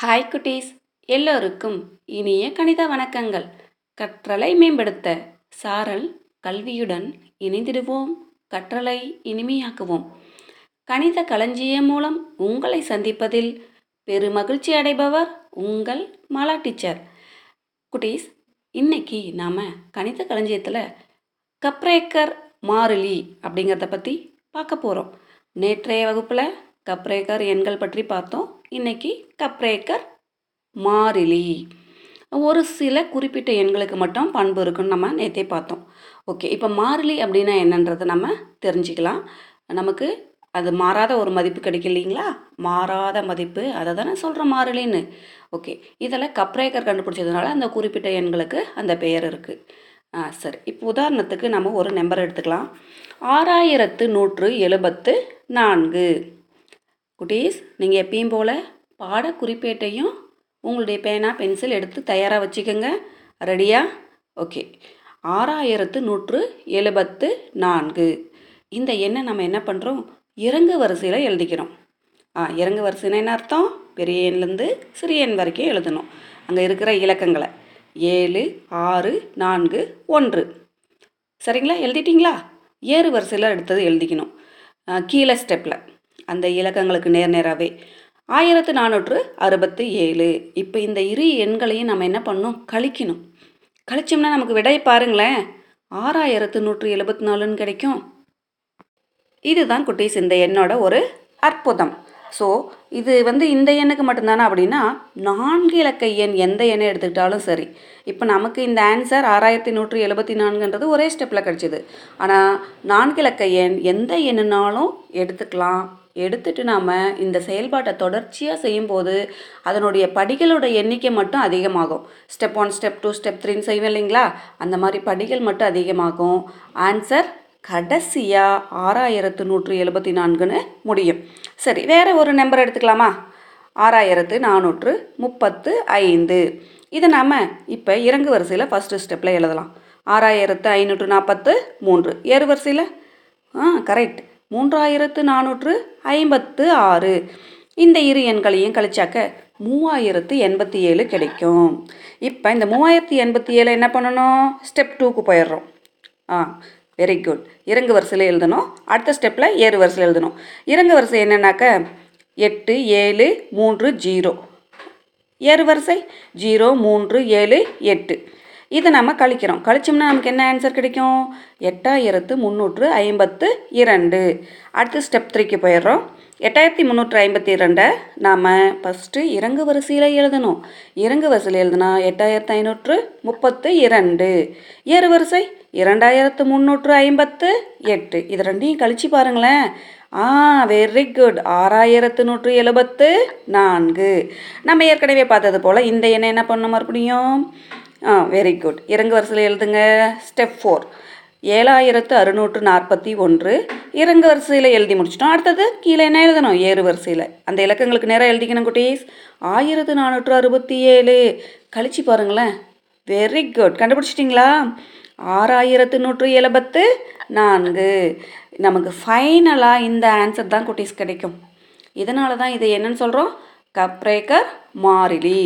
Hi குட்டீஸ். எல்லோருக்கும் இனிய கணித வணக்கங்கள். கற்றலை மேம்படுத்த சாரல் கல்வியுடன் இணைந்திடுவோம். கற்றலை இனிமையாக்குவோம். கணித களஞ்சியம் மூலம் உங்களை சந்திப்பதில் பெருமகிழ்ச்சி அடைபவர் உங்கள் மாலா டீச்சர். குட்டீஸ் இன்னைக்கு நாம் கணித களஞ்சியத்தில் கப்ரேக்கர் மாறிலி அப்படிங்கிறத பற்றி பார்க்க போகிறோம் நேற்றைய வகுப்பில் கப்ரேக்கர் எண்கள் பற்றி பார்த்தோம். இன்னைக்கு கப்ரேக்கர் மாறிலி. ஒரு சில குறிப்பிட்ட எண்களுக்கு மட்டும் பண்பு இருக்குன்னு நம்ம நேற்றே பார்த்தோம். ஓகே இப்போ மாறிலி அப்படின்னா என்னன்றதை நம்ம தெரிஞ்சுக்கலாம். நமக்கு அது மாறாத ஒரு மதிப்பு கிடைக்கும் இல்லைங்களா? மாறாத மதிப்பு. அதை தானே சொல்கிற மாறிலின்னு. ஓகே இதில் கப்ரேக்கர் கண்டுபிடிச்சதுனால அந்த குறிப்பிட்ட எண்களுக்கு அந்த பெயர் இருக்குது ஆ சரி. இப்போ உதாரணத்துக்கு நம்ம ஒரு நம்பர் எடுத்துக்கலாம். ஆறாயிரத்து நூற்று எழுபத்து நான்கு. குட்டீஸ் நீங்கள் எப்பயும் போல் பாட குறிப்பேட்டையும் உங்களுடைய பேனா பென்சில் எடுத்து தயாராக வச்சுக்கோங்க. ரெடியா? ஓகே. ஆறாயிரத்து நூற்று எழுபத்து நான்கு. இந்த எண்ணை நம்ம என்ன பண்ணுறோம் இறங்கு வரிசையில் எழுதிக்கிறோம். ஆ இறங்கு வரிசைன்னா என்ன அர்த்தம்? பெரிய எண்லேருந்து சிறிய எண் வரைக்கும் எழுதணும். அங்கே இருக்கிற இலக்கங்களை. ஏழு ஆறு நான்கு ஒன்று. சரிங்களா? எழுதிட்டிங்களா? ஏறு வரிசையில் எடுத்தது எழுதிக்கணும். கீழே ஸ்டெப்பில் அந்த இலக்கங்களுக்கு நேர் நேராகவே ஆயிரத்து நானூற்று அறுபத்து ஏழு. இப்போ இந்த இரு எண்களையும் நம்ம என்ன பண்ணணும் கழிக்கணும். கழிச்சோம்னா நமக்கு விடையை பாருங்களேன். ஆறாயிரத்து நூற்று எழுபத்தி நாலுன்னு கிடைக்கும். இதுதான் குட்டீஸ் இந்த எண்ணோட ஒரு அற்புதம். ஸோ இது வந்து இந்த எண்ணுக்கு மட்டும்தானே அப்படின்னா நான்கு இலக்க எண் எந்த எண்ணை எடுத்துக்கிட்டாலும் சரி. இப்போ நமக்கு இந்த ஆன்சர் ஆறாயிரத்தி நூற்றி எழுபத்தி நான்குன்றது ஒரே ஸ்டெப்பில் கிடச்சிது. ஆனால் நான்கு இலக்க எண் எந்த எண்ணுனாலும் எடுத்துக்கலாம். எடுத்துட்டு நாம் இந்த செயல்பாட்டை தொடர்ச்சியாக செய்யும்போது அதனுடைய படிகளோட எண்ணிக்கை மட்டும் அதிகமாகும். Step one step two step த்ரீன்னு செய்வேன் இல்லைங்களா? அந்த மாதிரி படிகள் மட்டும் அதிகமாகும். ஆன்சர் கடைசியாக ஆறாயிரத்து நூற்று எழுபத்தி நான்குன்னு முடியும். சரி வேறு ஒரு நம்பர் எடுத்துக்கலாமா? ஆறாயிரத்து நானூற்று முப்பத்து ஐந்து. இதை நாம் இப்போ இறங்கு வரிசையில் ஃபஸ்ட்டு ஸ்டெப்பில் எழுதலாம். ஆறாயிரத்து ஐநூற்று நாற்பத்து மூன்று. ஏறு வரிசையில்? ஆ கரெக்ட் மூன்றாயிரத்து நானூற்று ஐம்பத்து ஆறு. இந்த இரு எண்களையும் கழிச்சாக்க மூவாயிரத்து எண்பத்தி ஏழு கிடைக்கும். இப்போ இந்த மூவாயிரத்து எண்பத்தி ஏழு என்ன பண்ணணும்? ஸ்டெப் டூக்கு போயிடுறோம். ஆ வெரி குட் இறங்கு வரிசையில் எழுதணும். அடுத்த ஸ்டெப்பில் ஏறு வரிசையில் எழுதணும். இறங்கு வரிசை என்னன்னாக்க எட்டு ஏழு மூன்று ஜீரோ. ஏறு வரிசை. ஜீரோ மூன்று ஏழு எட்டு. இதை நம்ம கழிக்கிறோம். கழிச்சோம்னா நமக்கு என்ன ஆன்சர் கிடைக்கும்? எட்டாயிரத்து முந்நூற்று ஐம்பத்து இரண்டு. அடுத்து ஸ்டெப் த்ரீக்கு போயிடுறோம். எட்டாயிரத்தி முந்நூற்று ஐம்பத்தி இரண்டை நாம் ஃபஸ்ட்டு இறங்கு வரிசையில் எழுதணும். இறங்கு வரிசையில் எழுதுனா எட்டாயிரத்து ஐநூற்று முப்பத்து இரண்டு. ஏறு வரிசை இரண்டாயிரத்து முந்நூற்று ஐம்பத்து எட்டு. இது ரெண்டையும் கழிச்சு பாருங்களேன். ஆ வெரி குட் ஆறாயிரத்து நூற்று எழுபத்து நான்கு. நம்ம ஏற்கனவே பார்த்தது போல் இந்த எண்ணை என்ன பண்ண மறுபடியும்? ஆ வெரி குட் இறங்கு வரிசையில் எழுதுங்க. ஸ்டெப் ஃபோர் ஏழாயிரத்து அறுநூற்று நாற்பத்தி ஒன்று. இறங்கு வரிசையில் எழுதி முடிச்சிட்டோம். அடுத்தது கீழே என்ன எழுதணும்? ஏறு வரிசையில். அந்த இலக்கங்களுக்கு நேராக எழுதிக்கணும் குட்டீஸ். ஆயிரத்து நானூற்று அறுபத்தி ஏழு. கழிச்சு பாருங்களேன். வெரி குட் கண்டுபிடிச்சிட்டிங்களா? ஆறாயிரத்து நூற்று எழுபத்து நான்கு. நமக்கு ஃபைனலாக இந்த ஆன்சர் தான் குட்டீஸ் கிடைக்கும். இதனால தான் இது என்னன்னு சொல்கிறோம் கப்ரேக்கர் மாறிலி.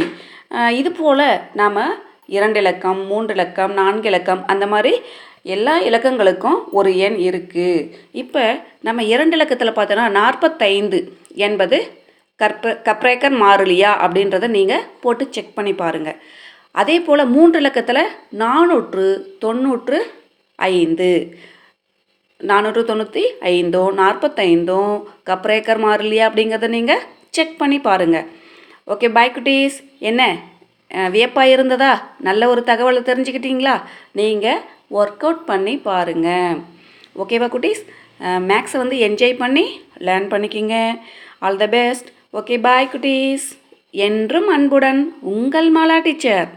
இது போல் நாம் இரண்டு இலக்கம் மூன்று இலக்கம் நான்கு இலக்கம் அந்த மாதிரி எல்லா இலக்கங்களுக்கும் ஒரு எண் இருக்குது இப்போ நம்ம இரண்டு இலக்கத்தில் பார்த்தோன்னா நாற்பத்தைந்து என்பது கற்ப கப்ரேக்கர் மாறிலியா அப்படின்றத நீங்கள் போட்டு செக் பண்ணி பாருங்கள் அதே போல் மூன்று இலக்கத்தில் நானூற்று தொண்ணூற்று ஐந்து. நானூற்று தொண்ணூற்றி ஐந்தும் நாற்பத்தைந்தும் கப்ரேக்கர் மாறிலியா அப்படிங்கிறத நீங்கள் செக் பண்ணி பாருங்கள் ஓகே பாய் குட்டீஸ். என்ன? வியப்பாக இருந்ததா? நல்ல ஒரு தகவலை தெரிஞ்சுக்கிட்டீங்களா? நீங்கள் ஒர்க் அவுட் பண்ணி பாருங்கள் ஓகேவா குட்டீஸ்? மேக்ஸை வந்து என்ஜாய் பண்ணி லேர்ன் பண்ணிக்கிங்க. All the best okay bye குட்டீஸ். என்றும் அன்புடன் உங்கள் மாலா டீச்சர்